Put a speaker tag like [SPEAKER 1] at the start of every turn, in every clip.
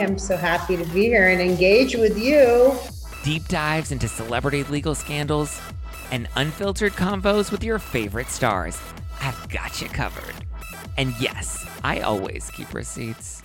[SPEAKER 1] I'm so happy to be here and engage with you.
[SPEAKER 2] deep dives into celebrity legal scandals, and unfiltered convos with your favorite stars. I've got you covered. And yes, I always keep receipts.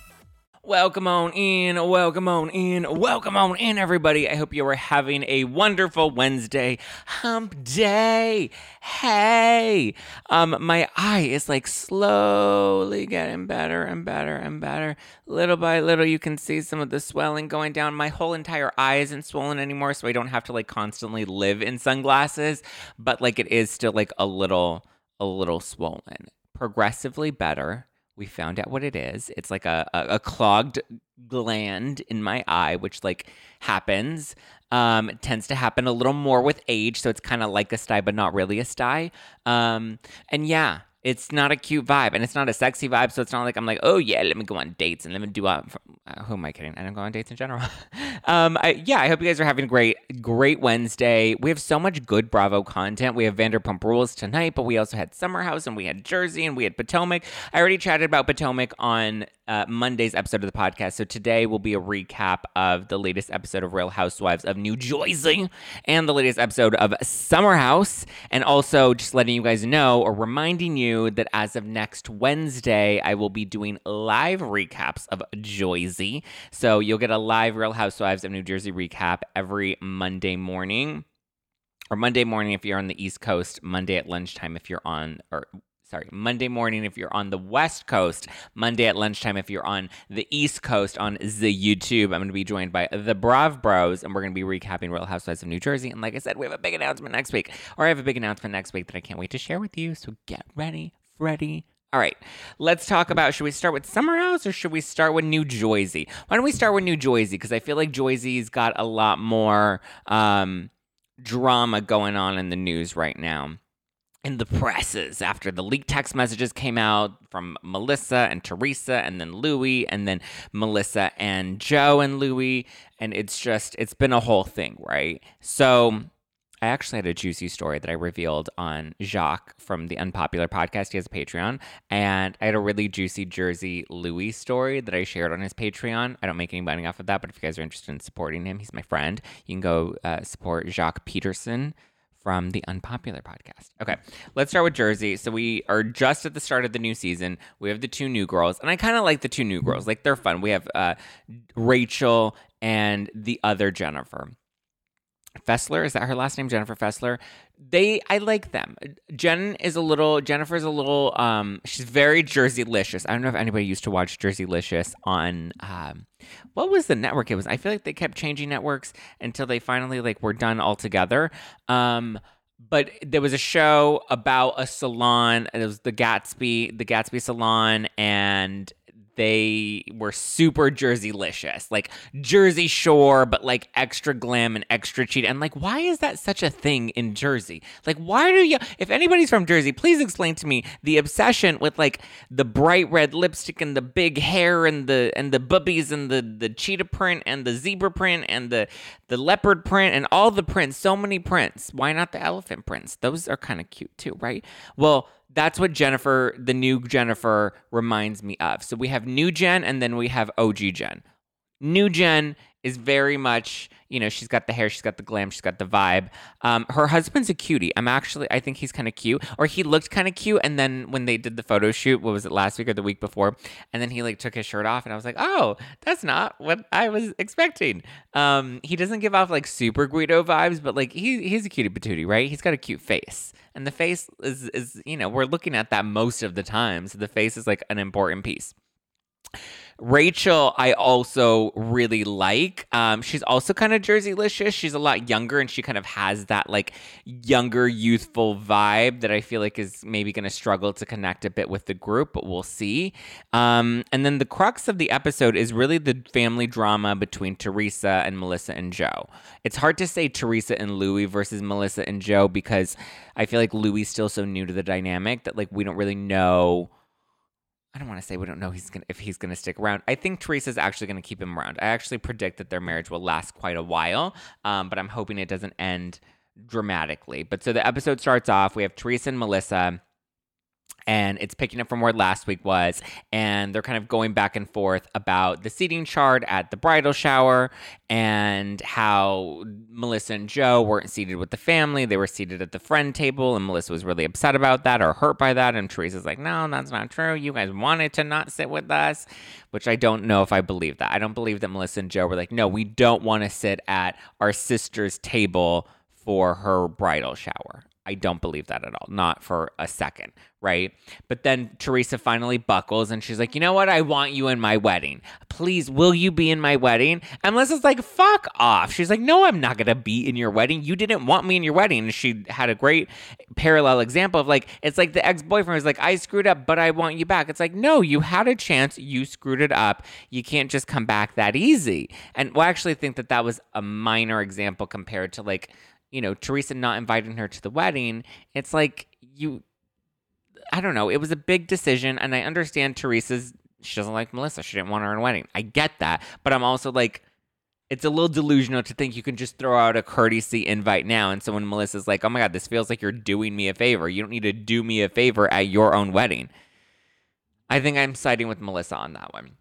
[SPEAKER 2] Welcome on in, welcome on in, welcome on in, everybody. I hope you are having a wonderful Wednesday hump day. Hey, um, my eye is like slowly getting better and better and better. Little by little, you can see some of the swelling going down. My whole entire eye isn't swollen anymore, so I don't have to like constantly live in sunglasses, but like it is still like a little, a little swollen. Progressively better we found out what it is. It's like a, a, a clogged gland in my eye, which like happens. Um, it tends to happen a little more with age, so it's kind of like a sty, but not really a sty. Um, and yeah, it's not a cute vibe, and it's not a sexy vibe. So it's not like I'm like, oh yeah, let me go on dates and let me do. Uh, who am I kidding? I don't go on dates in general. um, I, yeah, I hope you guys are having a great, great Wednesday. We have so much good Bravo content. We have Vanderpump Rules tonight, but we also had Summer House and we had Jersey and we had Potomac. I already chatted about Potomac on uh, Monday's episode of the podcast. So today will be a recap of the latest episode of Real Housewives of New Jersey and the latest episode of Summer House. And also just letting you guys know or reminding you that as of next Wednesday, I will be doing live recaps of Jersey. So you'll get a live Real Housewives of New Jersey recap every Monday morning. Or Monday morning if you're on the East Coast, Monday at lunchtime if you're on, or sorry, Monday morning if you're on the West Coast, Monday at lunchtime if you're on the East Coast on the YouTube. I'm going to be joined by the Brav Bros, and we're going to be recapping Real Housewives of New Jersey. And like I said, we have a big announcement next week, or I have a big announcement next week that I can't wait to share with you. So get ready, ready. All right, let's talk about should we start with Summer House or should we start with New Jersey? Why don't we start with New Jersey? Because I feel like Jersey's got a lot more um, drama going on in the news right now in the presses after the leaked text messages came out from Melissa and Teresa and then Louis and then Melissa and Joe and Louis and it's just it's been a whole thing, right? So I actually had a juicy story that I revealed on Jacques from the Unpopular podcast. He has a Patreon, and I had a really juicy Jersey Louis story that I shared on his Patreon. I don't make any money off of that, but if you guys are interested in supporting him, he's my friend. You can go uh, support Jacques Peterson from the Unpopular podcast. Okay, let's start with Jersey. So we are just at the start of the new season. We have the two new girls, and I kind of like the two new girls. Like they're fun. We have uh, Rachel and the other Jennifer. Fessler is that her last name? Jennifer Fessler. They, I like them. Jen is a little. Jennifer's a little. Um, she's very Jersey licious. I don't know if anybody used to watch Jerseylicious on. Um, what was the network? It was. I feel like they kept changing networks until they finally like were done altogether. Um, but there was a show about a salon. It was the Gatsby, the Gatsby salon, and they were super Jersey licious, like Jersey Shore, but like extra glam and extra cheat. And like, why is that such a thing in Jersey? Like, why do you? If anybody's from Jersey, please explain to me the obsession with like the bright red lipstick and the big hair and the and the boobies and the the cheetah print and the zebra print and the the leopard print and all the prints. So many prints. Why not the elephant prints? Those are kind of cute too, right? Well that's what Jennifer, the new Jennifer, reminds me of. So we have new Jen and then we have OG Jen. New Jen is very much, you know, she's got the hair, she's got the glam, she's got the vibe. Um, her husband's a cutie. I'm actually, I think he's kind of cute, or he looked kind of cute. And then when they did the photo shoot, what was it last week or the week before? And then he like took his shirt off, and I was like, oh, that's not what I was expecting. Um, he doesn't give off like super Guido vibes, but like he he's a cutie patootie, right? He's got a cute face. And the face is is, you know, we're looking at that most of the time. So the face is like an important piece. Rachel, I also really like. Um, she's also kind of Jerseylicious. She's a lot younger, and she kind of has that like younger, youthful vibe that I feel like is maybe going to struggle to connect a bit with the group, but we'll see. Um, and then the crux of the episode is really the family drama between Teresa and Melissa and Joe. It's hard to say Teresa and Louis versus Melissa and Joe because I feel like Louis is still so new to the dynamic that like we don't really know I don't want to say we don't know he's gonna, if he's going to stick around. I think Teresa's actually going to keep him around. I actually predict that their marriage will last quite a while, um, but I'm hoping it doesn't end dramatically. But so the episode starts off. We have Teresa and Melissa and it's picking up from where last week was. And they're kind of going back and forth about the seating chart at the bridal shower and how Melissa and Joe weren't seated with the family. They were seated at the friend table, and Melissa was really upset about that or hurt by that. And Teresa's like, no, that's not true. You guys wanted to not sit with us, which I don't know if I believe that. I don't believe that Melissa and Joe were like, no, we don't want to sit at our sister's table for her bridal shower. I don't believe that at all. Not for a second, right? But then Teresa finally buckles and she's like, you know what? I want you in my wedding. Please, will you be in my wedding? And Melissa's like, fuck off. She's like, no, I'm not going to be in your wedding. You didn't want me in your wedding. And she had a great parallel example of like, it's like the ex boyfriend was like, I screwed up, but I want you back. It's like, no, you had a chance. You screwed it up. You can't just come back that easy. And well, I actually think that that was a minor example compared to like, you know, Teresa not inviting her to the wedding, it's like you I don't know, it was a big decision and I understand Teresa's she doesn't like Melissa. She didn't want her in a wedding. I get that. But I'm also like it's a little delusional to think you can just throw out a courtesy invite now. And so when Melissa's like, oh my God, this feels like you're doing me a favor. You don't need to do me a favor at your own wedding. I think I'm siding with Melissa on that one.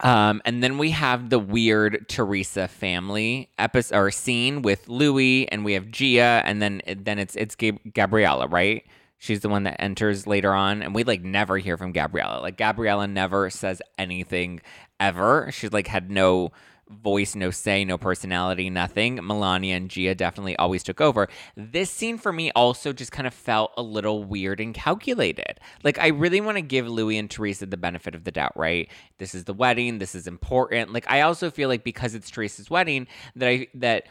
[SPEAKER 2] Um, and then we have the weird Teresa family episode or scene with Louis, and we have Gia, and then then it's it's Gab- Gabriella, right? She's the one that enters later on, and we like never hear from Gabriella. Like Gabriella never says anything ever. She's like had no voice, no say, no personality, nothing. Milania and Gia definitely always took over. This scene for me also just kind of felt a little weird and calculated. Like I really want to give Louis and Teresa the benefit of the doubt, right? This is the wedding, this is important. Like I also feel like because it's Teresa's wedding that I that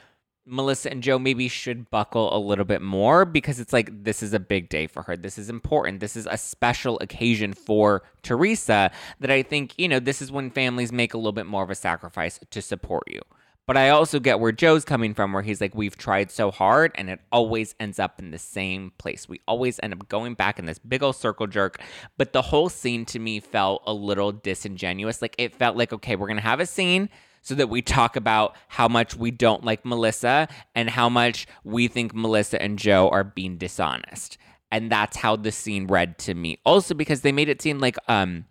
[SPEAKER 2] Melissa and Joe maybe should buckle a little bit more because it's like this is a big day for her. This is important. This is a special occasion for Teresa that I think, you know, this is when families make a little bit more of a sacrifice to support you. But I also get where Joe's coming from, where he's like, we've tried so hard and it always ends up in the same place. We always end up going back in this big old circle jerk. But the whole scene to me felt a little disingenuous. Like it felt like, okay, we're going to have a scene so that we talk about how much we don't like Melissa and how much we think Melissa and Joe are being dishonest. And that's how the scene read to me. Also because they made it seem like um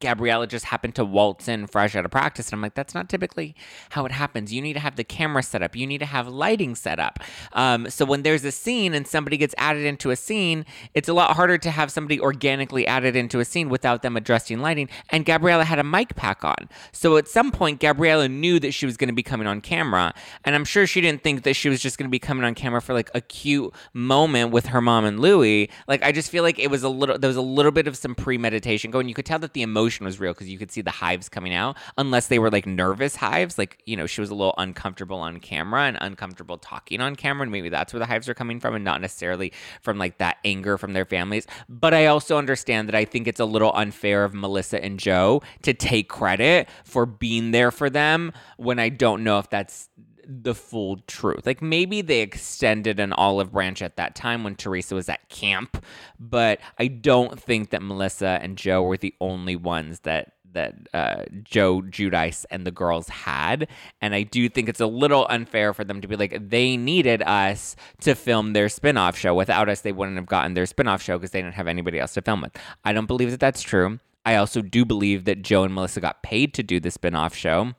[SPEAKER 2] Gabriella just happened to waltz in fresh out of practice. And I'm like, that's not typically how it happens. You need to have the camera set up, you need to have lighting set up. Um, so when there's a scene and somebody gets added into a scene, it's a lot harder to have somebody organically added into a scene without them adjusting lighting. And Gabriella had a mic pack on. So at some point, Gabriella knew that she was going to be coming on camera. And I'm sure she didn't think that she was just going to be coming on camera for like a cute moment with her mom and Louis. Like, I just feel like it was a little, there was a little bit of some premeditation going. You could tell that the emotion emotion was real because you could see the hives coming out, unless they were like nervous hives. Like, you know, she was a little uncomfortable on camera and uncomfortable talking on camera. And maybe that's where the hives are coming from and not necessarily from like that anger from their families. But I also understand that I think it's a little unfair of Melissa and Joe to take credit for being there for them when I don't know if that's the full truth. Like maybe they extended an olive branch at that time when Teresa was at camp, but I don't think that Melissa and Joe were the only ones that that uh, Joe Giudice and the girls had. And I do think it's a little unfair for them to be like, they needed us to film their spinoff show. Without us, they wouldn't have gotten their spinoff show because they didn't have anybody else to film with. I don't believe that that's true. I also do believe that Joe and Melissa got paid to do the spinoff show.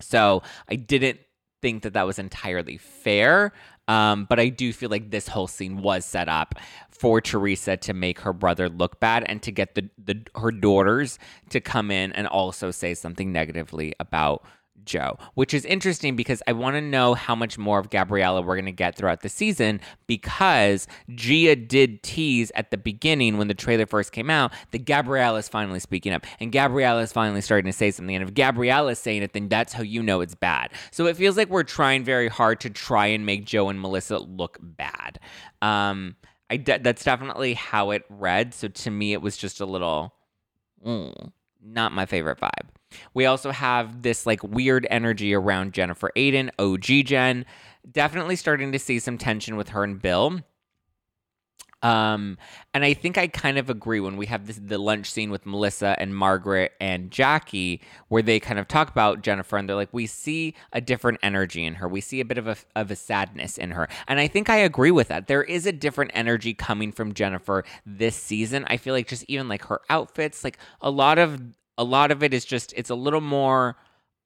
[SPEAKER 2] So I didn't think that that was entirely fair. Um, but I do feel like this whole scene was set up for Teresa to make her brother look bad and to get the, the her daughters to come in and also say something negatively about Joe, which is interesting because I want to know how much more of Gabriella we're going to get throughout the season because Gia did tease at the beginning when the trailer first came out that Gabriella is finally speaking up and Gabriella is finally starting to say something. And if Gabriella is saying it, then that's how you know it's bad. So it feels like we're trying very hard to try and make Joe and Melissa look bad. Um, I de- that's definitely how it read. So to me, it was just a little, mm, not my favorite vibe. We also have this like weird energy around Jennifer Aydin, OG Jen. Definitely starting to see some tension with her and Bill. Um, and I think I kind of agree when we have this the lunch scene with Melissa and Margaret and Jackie, where they kind of talk about Jennifer, and they're like, we see a different energy in her. We see a bit of a of a sadness in her, and I think I agree with that. There is a different energy coming from Jennifer this season. I feel like just even like her outfits, like a lot of a lot of it is just it's a little more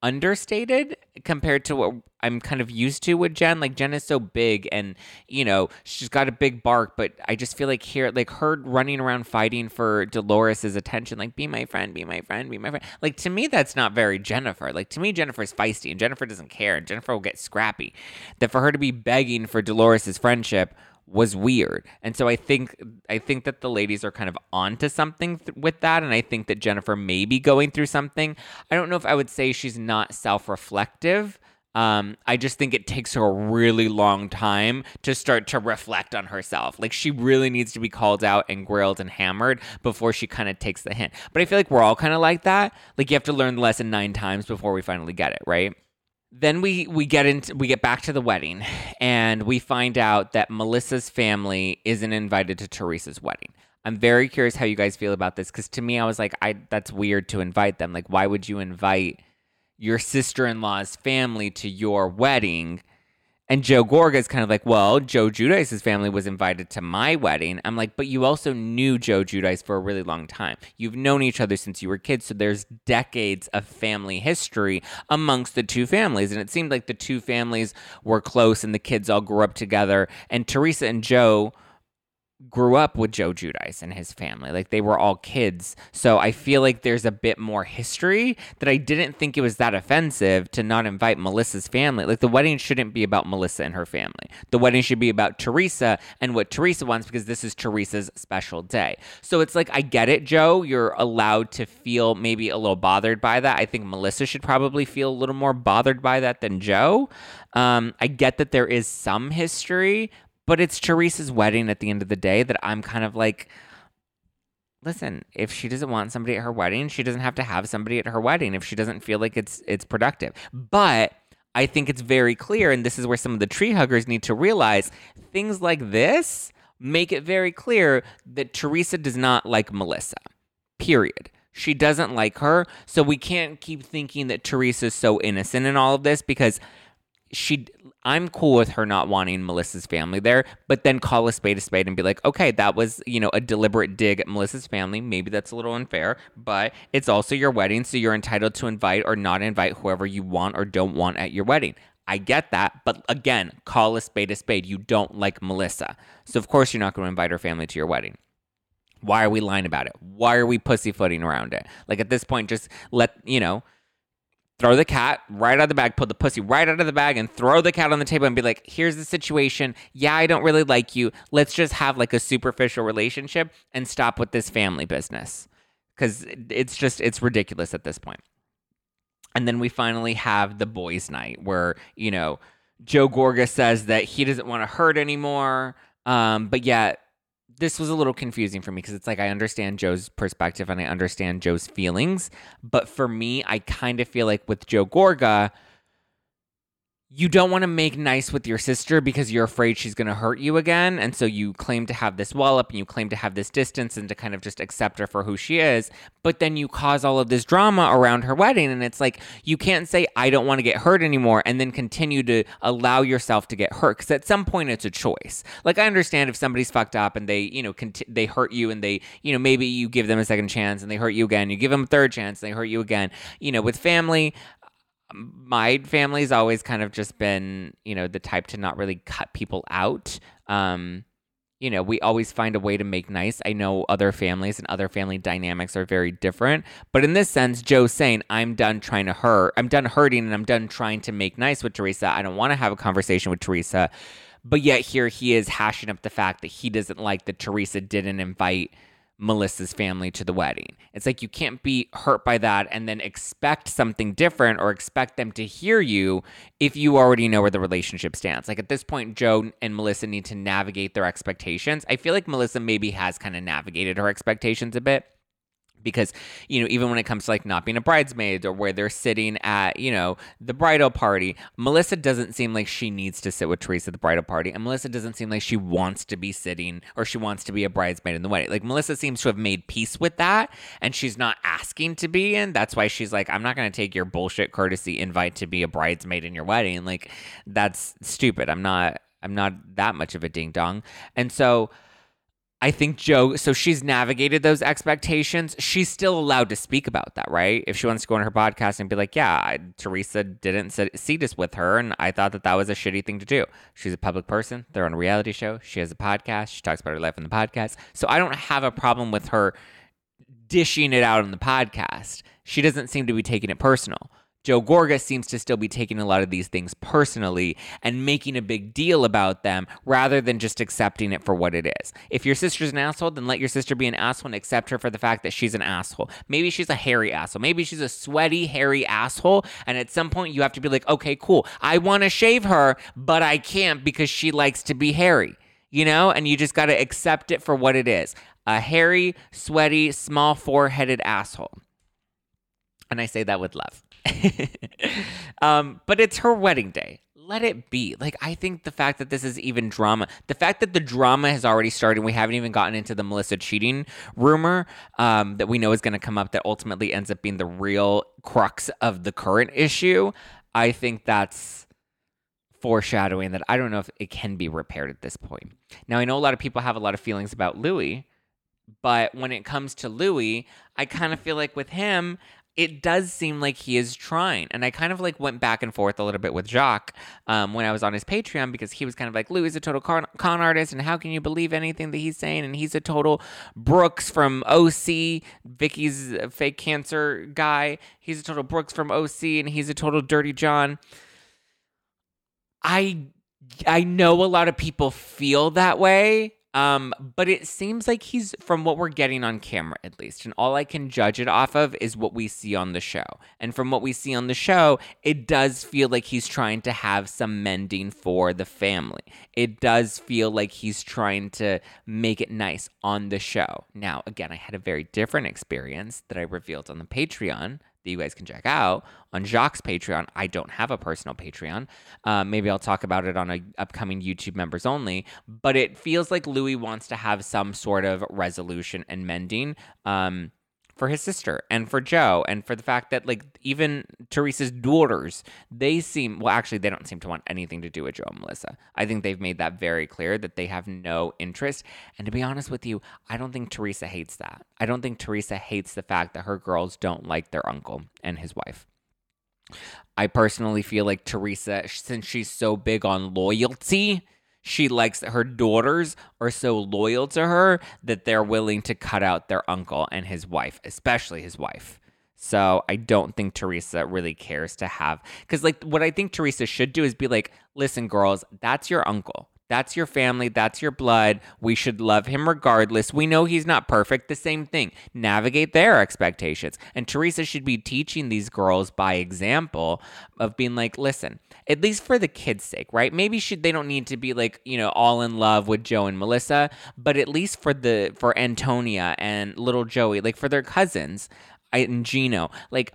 [SPEAKER 2] understated compared to what I'm kind of used to with Jen. Like Jen is so big and you know, she's got a big bark, but I just feel like here like her running around fighting for Dolores's attention, like be my friend, be my friend, be my friend. Like to me that's not very Jennifer. Like to me Jennifer's feisty and Jennifer doesn't care and Jennifer will get scrappy. That for her to be begging for Dolores's friendship was weird. And so I think I think that the ladies are kind of onto something th- with that and I think that Jennifer may be going through something. I don't know if I would say she's not self-reflective. Um, I just think it takes her a really long time to start to reflect on herself. Like she really needs to be called out and grilled and hammered before she kind of takes the hint. But I feel like we're all kind of like that. Like you have to learn the lesson nine times before we finally get it, right? Then we we get into we get back to the wedding and we find out that Melissa's family isn't invited to Teresa's wedding. I'm very curious how you guys feel about this cuz to me I was like I that's weird to invite them. Like why would you invite your sister-in-law's family to your wedding? And Joe Gorga is kind of like, well, Joe Giudice's family was invited to my wedding. I'm like, but you also knew Joe Giudice for a really long time. You've known each other since you were kids, so there's decades of family history amongst the two families. And it seemed like the two families were close and the kids all grew up together. And Teresa and Joe grew up with Joe Giudice and his family. Like they were all kids. So I feel like there's a bit more history that I didn't think it was that offensive to not invite Melissa's family. Like the wedding shouldn't be about Melissa and her family. The wedding should be about Teresa and what Teresa wants because this is Teresa's special day. So it's like I get it, Joe. You're allowed to feel maybe a little bothered by that. I think Melissa should probably feel a little more bothered by that than Joe. Um, I get that there is some history, but it's Teresa's wedding at the end of the day that I'm kind of like, listen, if she doesn't want somebody at her wedding, she doesn't have to have somebody at her wedding if she doesn't feel like it's it's productive. But I think it's very clear, and this is where some of the tree huggers need to realize things like this make it very clear that Teresa does not like Melissa. Period. She doesn't like her. So we can't keep thinking that Teresa's so innocent in all of this because she I'm cool with her not wanting Melissa's family there, but then call a spade a spade and be like, okay, that was, you know, a deliberate dig at Melissa's family. Maybe that's a little unfair, but it's also your wedding, so you're entitled to invite or not invite whoever you want or don't want at your wedding. I get that, but again, call a spade a spade. You don't like Melissa. So of course you're not going to invite her family to your wedding. Why are we lying about it? Why are we pussyfooting around it? Like at this point, just let, you know, throw the cat right out of the bag, put the pussy right out of the bag, and throw the cat on the table and be like, here's the situation. Yeah, I don't really like you. Let's just have like a superficial relationship and stop with this family business. Because it's just, it's ridiculous at this point. And then we finally have the boys' night where, you know, Joe Gorga says that he doesn't want to hurt anymore. Um, but yet this was a little confusing for me because it's like I understand Joe's perspective and I understand Joe's feelings, but for me, I kind of feel like with Joe Gorga, you don't want to make nice with your sister because you're afraid she's going to hurt you again. And so you claim to have this wall up and you claim to have this distance and to kind of just accept her for who she is. But then you cause all of this drama around her wedding. And it's like, you can't say, I don't want to get hurt anymore and then continue to allow yourself to get hurt. Because at some point, it's a choice. Like, I understand if somebody's fucked up and they, you know, cont- they hurt you and they, you know, maybe you give them a second chance and they hurt you again. You give them a third chance and they hurt you again. You know, with family, my family's always kind of just been, you know, the type to not really cut people out. Um, you know, we always find a way to make nice. I know other families and other family dynamics are very different. But in this sense, Joe's saying, I'm done trying to hurt. I'm done hurting and I'm done trying to make nice with Teresa. I don't want to have a conversation with Teresa. But yet here he is hashing up the fact that he doesn't like that Teresa didn't invite Melissa's family to the wedding. It's like you can't be hurt by that and then expect something different or expect them to hear you if you already know where the relationship stands. Like at this point, Joe and Melissa need to navigate their expectations. I feel like Melissa maybe has kind of navigated her expectations a bit because you know even when it comes to like not being a bridesmaid or where they're sitting at you know the bridal party melissa doesn't seem like she needs to sit with teresa at the bridal party and melissa doesn't seem like she wants to be sitting or she wants to be a bridesmaid in the wedding. Like melissa seems to have made peace with that and she's not asking to be in. That's why she's like i'm not going to take your bullshit courtesy invite to be a bridesmaid in your wedding. Like that's stupid. I'm not i'm not that much of a ding dong and so I think Joe, so she's navigated those expectations. She's still allowed to speak about that, right? If she wants to go on her podcast and be like, yeah, I, Teresa didn't see this with her, and I thought that that was a shitty thing to do. She's a public person. They're on a reality show. She has a podcast. She talks about her life in the podcast. So I don't have a problem with her dishing it out on the podcast. She doesn't seem to be taking it personal. Joe Gorga seems to still be taking a lot of these things personally and making a big deal about them rather than just accepting it for what it is. If your sister's an asshole, then let your sister be an asshole and accept her for the fact that she's an asshole. Maybe she's a hairy asshole. Maybe she's a sweaty, hairy asshole. And at some point, you have to be like, okay, cool. I want to shave her, but I can't because she likes to be hairy you know, and you just got to accept it for what it is a hairy, sweaty, small four headed asshole. And I say that with love. um, but it's her wedding day. Let it be. Like, I think the fact that this is even drama, the fact that the drama has already started, we haven't even gotten into the Melissa cheating rumor um, that we know is going to come up that ultimately ends up being the real crux of the current issue. I think that's foreshadowing that I don't know if it can be repaired at this point. Now, I know a lot of people have a lot of feelings about Louis, but when it comes to Louis, I kind of feel like with him, it does seem like he is trying. And I kind of like went back and forth a little bit with Jacques um, when I was on his Patreon because he was kind of like, Louis is a total con-, con artist, and how can you believe anything that he's saying? And he's a total Brooks from OC, Vicki's fake cancer guy. He's a total Brooks from OC, and he's a total Dirty John. I I know a lot of people feel that way. Um, but it seems like he's from what we're getting on camera at least, and all I can judge it off of is what we see on the show. And from what we see on the show, it does feel like he's trying to have some mending for the family. It does feel like he's trying to make it nice on the show. Now, again, I had a very different experience that I revealed on the Patreon that you guys can check out on Jacques' Patreon. I don't have a personal Patreon. Uh, maybe I'll talk about it on a upcoming YouTube members only. But it feels like Louis wants to have some sort of resolution and mending. Um, for his sister and for Joe and for the fact that like even Teresa's daughters, they seem well actually they don't seem to want anything to do with Joe and Melissa. I think they've made that very clear that they have no interest. And to be honest with you, I don't think Teresa hates that. I don't think Teresa hates the fact that her girls don't like their uncle and his wife. I personally feel like Teresa, since she's so big on loyalty, she likes that her daughters are so loyal to her that they're willing to cut out their uncle and his wife, especially his wife. So I don't think Teresa really cares to have because like what I think Teresa should do is be like, listen, girls, that's your uncle. That's your family. That's your blood. We should love him regardless. We know he's not perfect. The same thing. Navigate their expectations. And Teresa should be teaching these girls by example of being like, listen, at least for the kids' sake, right? Maybe should they don't need to be like, you know, all in love with Joe and Melissa, but at least for the for Antonia and little Joey, like for their cousins, I, and Gino, like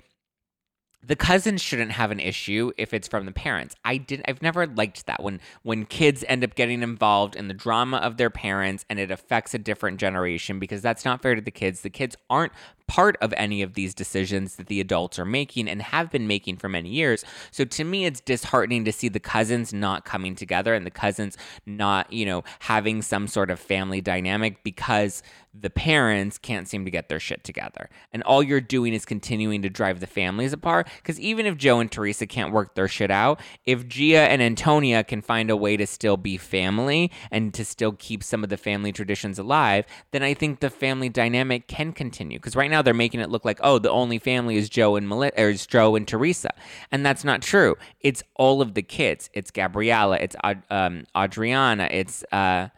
[SPEAKER 2] the cousins shouldn't have an issue if it's from the parents. I didn't I've never liked that when when kids end up getting involved in the drama of their parents and it affects a different generation because that's not fair to the kids. The kids aren't part of any of these decisions that the adults are making and have been making for many years. So to me, it's disheartening to see the cousins not coming together and the cousins not, you know, having some sort of family dynamic because the parents can't seem to get their shit together. And all you're doing is continuing to drive the families apart. Because even if Joe and Teresa can't work their shit out, if Gia and Antonia can find a way to still be family and to still keep some of the family traditions alive, then I think the family dynamic can continue. Because right now they're making it look like, oh, the only family is Joe and Mel- or is Joe and Teresa. And that's not true. It's all of the kids. It's Gabriella, it's um, Audriana, it's. Uh,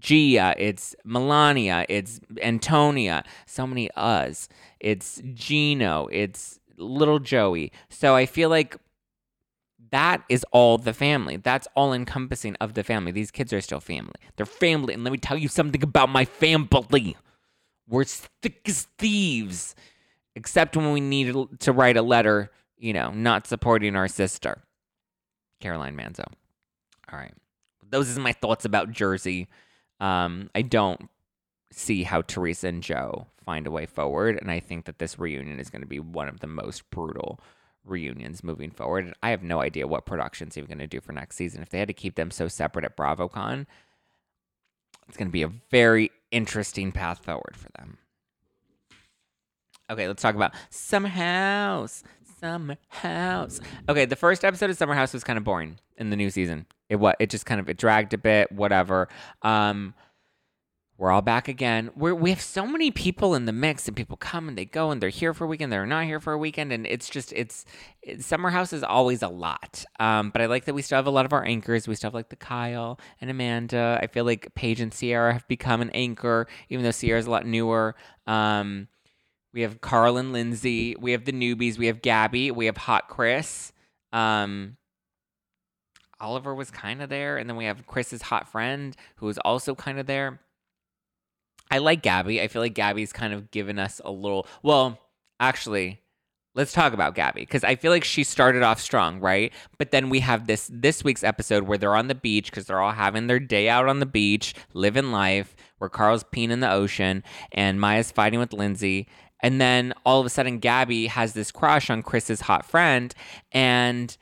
[SPEAKER 2] Gia, it's Milania, it's Antonia, so many us. It's Gino, it's little Joey. So I feel like that is all the family. That's all encompassing of the family. These kids are still family. They're family. And let me tell you something about my family. We're thick as thieves, except when we need to write a letter, you know, not supporting our sister, Caroline Manzo. All right. Those are my thoughts about Jersey. Um, I don't see how Teresa and Joe find a way forward, and I think that this reunion is going to be one of the most brutal reunions moving forward. I have no idea what production's even going to do for next season. If they had to keep them so separate at BravoCon, it's going to be a very interesting path forward for them. Okay, let's talk about Summer House. Summer House. Okay, the first episode of Summer House was kind of boring in the new season. It what it just kind of it dragged a bit, whatever. Um we're all back again. we we have so many people in the mix, and people come and they go, and they're here for a weekend, they're not here for a weekend, and it's just it's it, summer house is always a lot. Um, but I like that we still have a lot of our anchors. We still have like the Kyle and Amanda. I feel like Paige and Ciara have become an anchor, even though Ciara's a lot newer. Um, we have Carl and Lindsay. We have the newbies. We have Gabby. We have Hot Chris. Um, Oliver was kind of there, and then we have Chris's hot friend who was also kind of there. I like Gabby. I feel like Gabby's kind of given us a little. Well, actually, let's talk about Gabby because I feel like she started off strong, right? But then we have this this week's episode where they're on the beach because they're all having their day out on the beach, living life. Where Carl's peeing in the ocean and Mya's fighting with Lindsay, and then all of a sudden Gabby has this crush on Chris's hot friend, and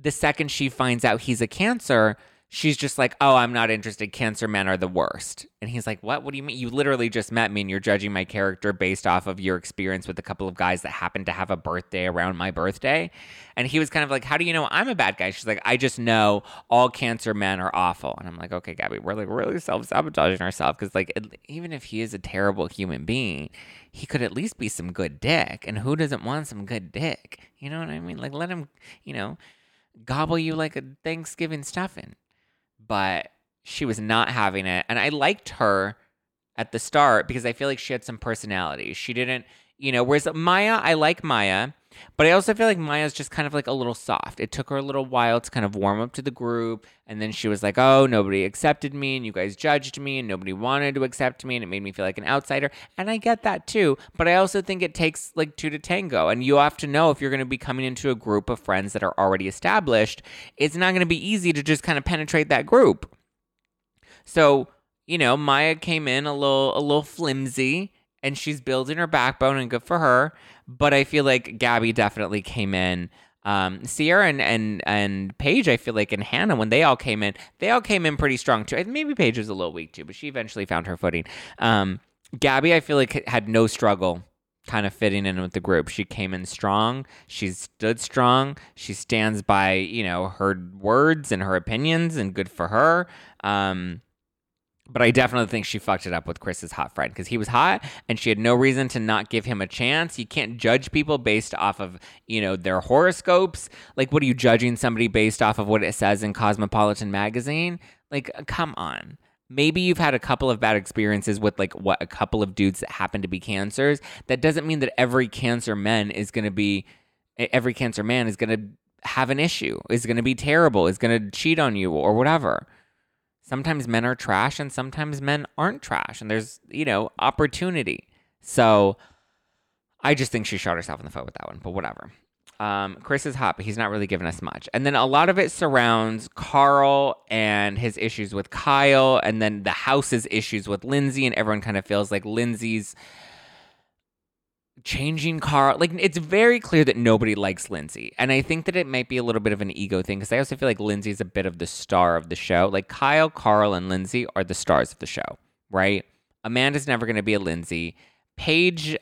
[SPEAKER 2] the second she finds out he's a cancer, she's just like, "Oh, I'm not interested. Cancer men are the worst." And he's like, "What? What do you mean? You literally just met me and you're judging my character based off of your experience with a couple of guys that happened to have a birthday around my birthday?" And he was kind of like, "How do you know I'm a bad guy?" She's like, "I just know all cancer men are awful." And I'm like, "Okay, Gabby, we're like really self-sabotaging ourselves because like even if he is a terrible human being, he could at least be some good dick. And who doesn't want some good dick? You know what I mean? Like let him, you know, gobble you like a Thanksgiving stuffing. But she was not having it. And I liked her at the start because I feel like she had some personality. She didn't, you know, whereas Mya, I like Mya. But I also feel like Mya's just kind of like a little soft. It took her a little while to kind of warm up to the group. And then she was like, oh, nobody accepted me and you guys judged me and nobody wanted to accept me and it made me feel like an outsider. And I get that too. But I also think it takes like two to tango. And you have to know if you're going to be coming into a group of friends that are already established, it's not going to be easy to just kind of penetrate that group. So, you know, Mya came in a little a little flimsy and she's building her backbone and good for her. But I feel like Gabby definitely came in. Um, Ciara and, and and Paige, I feel like, and Hannah, when they all came in, they all came in pretty strong too. Maybe Paige was a little weak too, but she eventually found her footing. Um, Gabby, I feel like had no struggle kind of fitting in with the group. She came in strong. She stood strong. She stands by, you know, her words and her opinions, and good for her. Um, but I definitely think she fucked it up with Chris's hot friend because he was hot and she had no reason to not give him a chance. You can't judge people based off of, you know, their horoscopes. Like, what are you judging somebody based off of what it says in Cosmopolitan magazine? Like, uh, come on. Maybe you've had a couple of bad experiences with like what a couple of dudes that happen to be cancers. That doesn't mean that every cancer man is going to be every cancer man is going to have an issue, is going to be terrible, is going to cheat on you or whatever sometimes men are trash and sometimes men aren't trash and there's you know opportunity. So i just think she shot herself in the foot with that one but whatever. Um, chris is hot but he's not really giving us much. And then a lot of it surrounds carl and his issues with kyle and then the house's issues with lindsay and everyone kind of feels like lindsay's changing Carl. Like it's very clear that nobody likes Lindsay, and I think that it might be a little bit of an ego thing because I also feel like Lindsay's a bit of the star of the show. Like Kyle, Carl, and Lindsay are the stars of the show, right? Amanda's never going to be a Lindsay. Paige,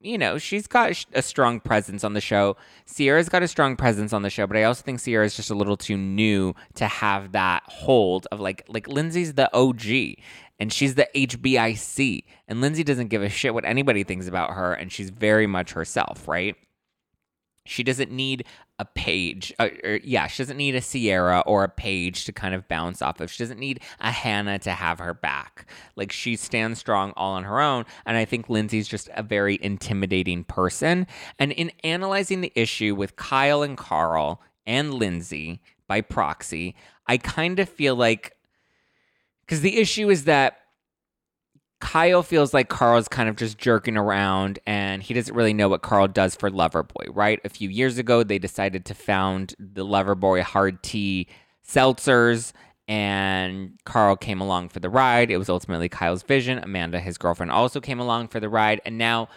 [SPEAKER 2] you know, she's got a strong presence on the show. Ciara's got a strong presence on the show, but I also think Ciara's just a little too new to have that hold of like like Lindsay's the OG and she's the HBIC. And Lindsay doesn't give a shit what anybody thinks about her, and she's very much herself, right? She doesn't need a Paige. Uh, or, yeah, she doesn't need a Ciara or a Paige to kind of bounce off of. She doesn't need a Hannah to have her back. Like she stands strong all on her own. And I think Lindsay's just a very intimidating person. And in analyzing the issue with Kyle and Carl and Lindsay by proxy, I kind of feel like because the issue is that Kyle feels like Carl's kind of just jerking around and he doesn't really know what Carl does for Loverboy, right? A few years ago, they decided to found the Loverboy hard tea seltzers and Carl came along for the ride. It was ultimately Kyle's vision. Amanda, his girlfriend, also came along for the ride. And now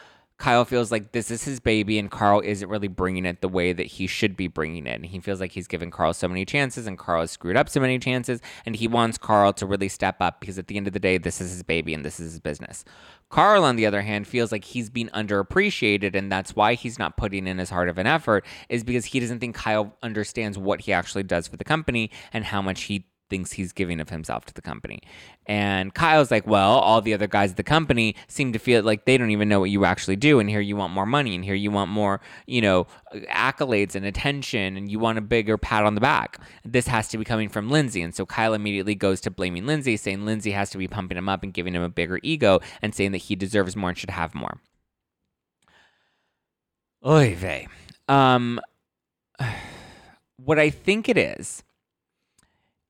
[SPEAKER 2] Kyle feels like this is his baby and Carl isn't really bringing it the way that he should be bringing it. And he feels like he's given Carl so many chances and Carl has screwed up so many chances. And he wants Carl to really step up because at the end of the day, this is his baby and this is his business. Carl, on the other hand, feels like he's being underappreciated, and that's why he's not putting in as hard of an effort, is because he doesn't think Kyle understands what he actually does for the company and how much he thinks he's giving of himself to the company. And Kyle's like, well, all the other guys at the company seem to feel like they don't even know what you actually do. And here you want more money, and here you want more, you know, accolades and attention, and you want a bigger pat on the back. This has to be coming from Lindsay. And so Kyle immediately goes to blaming Lindsay, saying Lindsay has to be pumping him up and giving him a bigger ego and saying that he deserves more and should have more. Oy vey. Um, what I think it is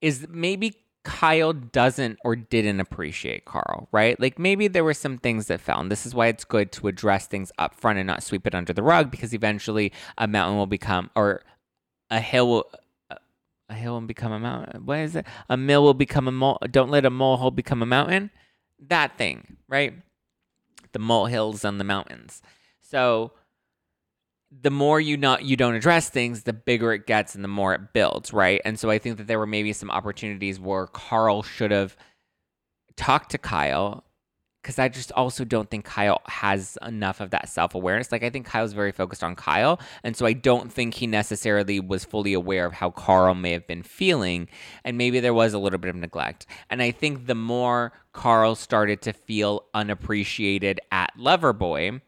[SPEAKER 2] is maybe Kyle doesn't or didn't appreciate Carl, right? Like maybe there were some things that fell. And this is why it's good to address things up front and not sweep it under the rug because eventually a mountain will become, or a hill will. A hill will become a mountain. What is it? A mill will become a mole. Don't let a molehill become a mountain. That thing, right? The molehills and the mountains. So the more you not you don't address things, the bigger it gets and the more it builds, right? And so I think that there were maybe some opportunities where Carl should have talked to Kyle because I just also don't think Kyle has enough of that self awareness. Like, I think Kyle's very focused on Kyle. And so I don't think he necessarily was fully aware of how Carl may have been feeling. And maybe there was a little bit of neglect. And I think the more Carl started to feel unappreciated at Loverboy,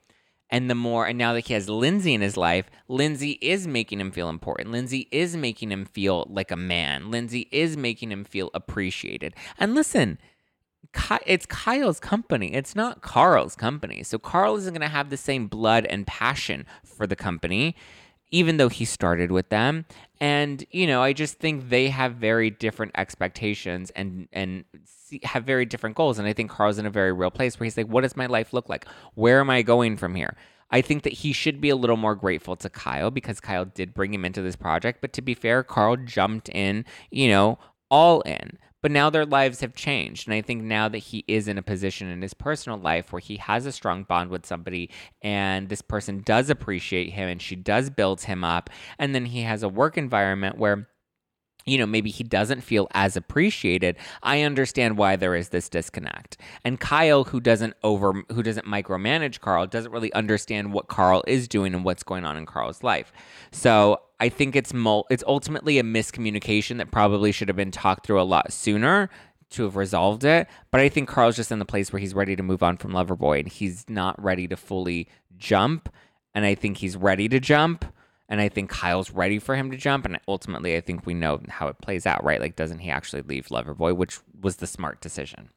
[SPEAKER 2] and the more, and now that he has Lindsay in his life, Lindsay is making him feel important. Lindsay is making him feel like a man. Lindsay is making him feel appreciated. And listen, it's Kyle's company. It's not Carl's company. So Carl isn't going to have the same blood and passion for the company, even though he started with them. And you know, I just think they have very different expectations and and have very different goals. And I think Carl's in a very real place where he's like, what does my life look like? Where am I going from here? I think that he should be a little more grateful to Kyle because Kyle did bring him into this project. But to be fair, Carl jumped in, you know, all in. But now their lives have changed. And I think now that he is in a position in his personal life where he has a strong bond with somebody and this person does appreciate him and she does build him up, and then he has a work environment where you know, maybe he doesn't feel as appreciated. I understand why there is this disconnect. And Kyle, who doesn't over, who doesn't micromanage Carl, doesn't really understand what Carl is doing and what's going on in Carl's life. So I think it's mul- it's ultimately a miscommunication that probably should have been talked through a lot sooner to have resolved it. But I think Carl's just in the place where he's ready to move on from Loverboy and he's not ready to fully jump. And I think he's ready to jump and I think Kyle's ready for him to jump. And ultimately, I think we know how it plays out, right? Like, doesn't he actually leave Loverboy, which was the smart decision?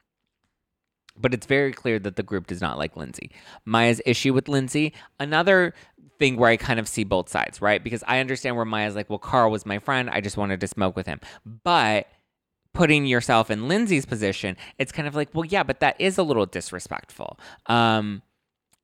[SPEAKER 2] But it's very clear that the group does not like Lindsay. Mya's issue with Lindsay, another thing where I kind of see both sides, right? Because I understand where Mya's like, well, Carl was my friend. I just wanted to smoke with him. But putting yourself in Lindsay's position, it's kind of like, well, yeah, but that is a little disrespectful. Um,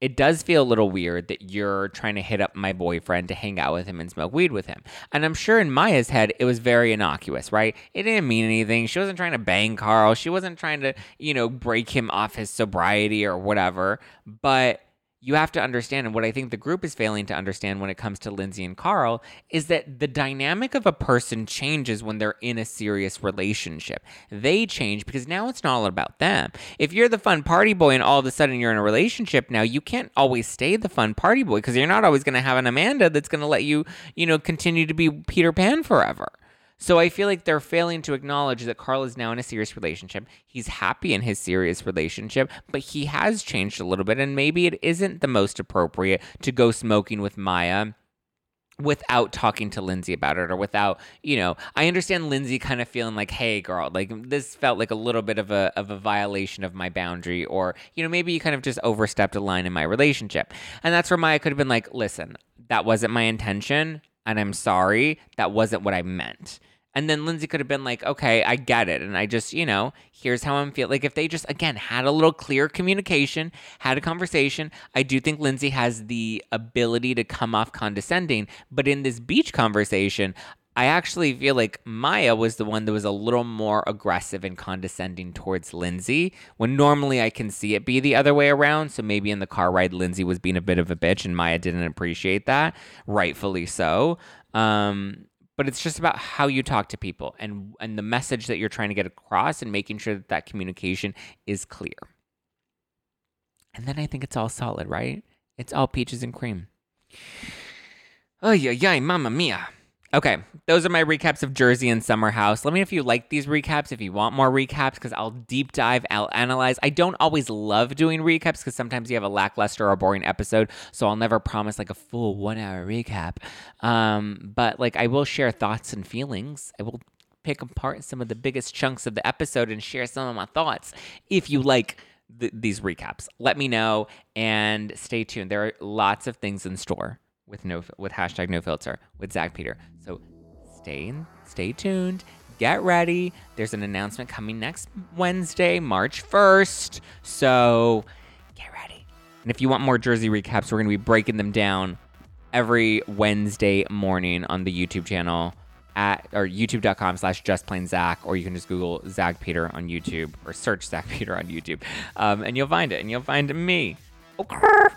[SPEAKER 2] it does feel a little weird that you're trying to hit up my boyfriend to hang out with him and smoke weed with him. And I'm sure in Mya's head, it was very innocuous, right? It didn't mean anything. She wasn't trying to bang Carl. She wasn't trying to, you know, break him off his sobriety or whatever. But you have to understand, and what I think the group is failing to understand when it comes to Lindsay and Carl is that the dynamic of a person changes when they're in a serious relationship. They change because now it's not all about them. If you're the fun party boy and all of a sudden you're in a relationship now, you can't always stay the fun party boy because you're not always going to have an Amanda that's going to let you, you know, continue to be Peter Pan forever. So I feel like they're failing to acknowledge that Carl is now in a serious relationship. He's happy in his serious relationship, but he has changed a little bit. And maybe it isn't the most appropriate to go smoking with Mya without talking to Lindsay about it or without, you know, I understand Lindsay kind of feeling like, hey girl, like this felt like a little bit of a of a violation of my boundary, or, you know, maybe you kind of just overstepped a line in my relationship. And that's where Mya could have been like, listen, that wasn't my intention, and I'm sorry. That wasn't what I meant. And then Lindsay could have been like, okay, I get it. And I just, you know, here's how I'm feeling. Like, if they just, again, had a little clear communication, had a conversation, I do think Lindsay has the ability to come off condescending. But in this beach conversation, I actually feel like Mya was the one that was a little more aggressive and condescending towards Lindsay, when normally I can see it be the other way around. So maybe in the car ride, Lindsay was being a bit of a bitch and Mya didn't appreciate that, rightfully so. Um, but it's just about how you talk to people and and the message that you're trying to get across and making sure that that communication is clear. And then I think it's all solid, right? It's all peaches and cream. Oh yeah, yeah, mamma mia. Okay, those are my recaps of Jersey and Summer House. Let me know if you like these recaps, if you want more recaps, because I'll deep dive, I'll analyze. I don't always love doing recaps because sometimes you have a lackluster or boring episode, so I'll never promise like a full one hour recap. Um, but like I will share thoughts and feelings. I will pick apart some of the biggest chunks of the episode and share some of my thoughts if you like. Th- these recaps. Let me know and stay tuned. There are lots of things in store with no with hashtag no filter with Zach Peter. So stay stay tuned. Get ready. There's an announcement coming next Wednesday, March 1st. So get ready. And if you want more Jersey recaps, we're going to be breaking them down every Wednesday morning on the YouTube channel at or youtube.com slash just plain Zach, or you can just Google Zach Peter on YouTube or search Zach Peter on YouTube. Um, and you'll find it and you'll find me. Okay.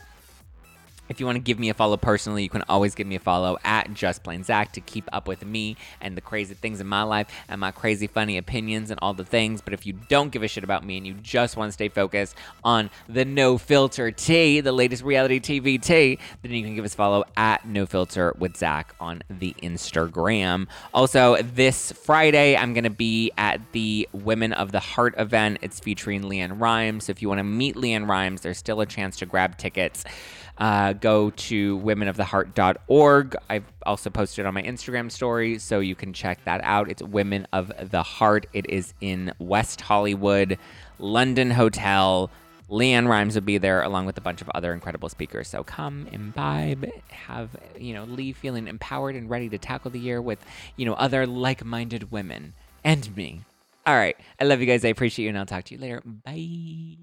[SPEAKER 2] If you want to give me a follow personally, you can always give me a follow at Just Plain Zach to keep up with me and the crazy things in my life and my crazy funny opinions and all the things. But if you don't give a shit about me and you just want to stay focused on the No Filter T, the latest reality TV T, then you can give us a follow at No Filter with Zach on the Instagram. Also, this Friday, I'm going to be at the Women of the Heart event. It's featuring LeAnn Rimes. So if you want to meet LeAnn Rimes, there's still a chance to grab tickets uh, go to womenoftheheart.org. I've also posted on my Instagram story, so you can check that out. It's Women of the Heart. It is in West Hollywood, London Hotel. LeAnn Rimes will be there along with a bunch of other incredible speakers. So come imbibe, have, you know, leave feeling empowered and ready to tackle the year with, you know, other like minded women and me. All right. I love you guys. I appreciate you, and I'll talk to you later. Bye.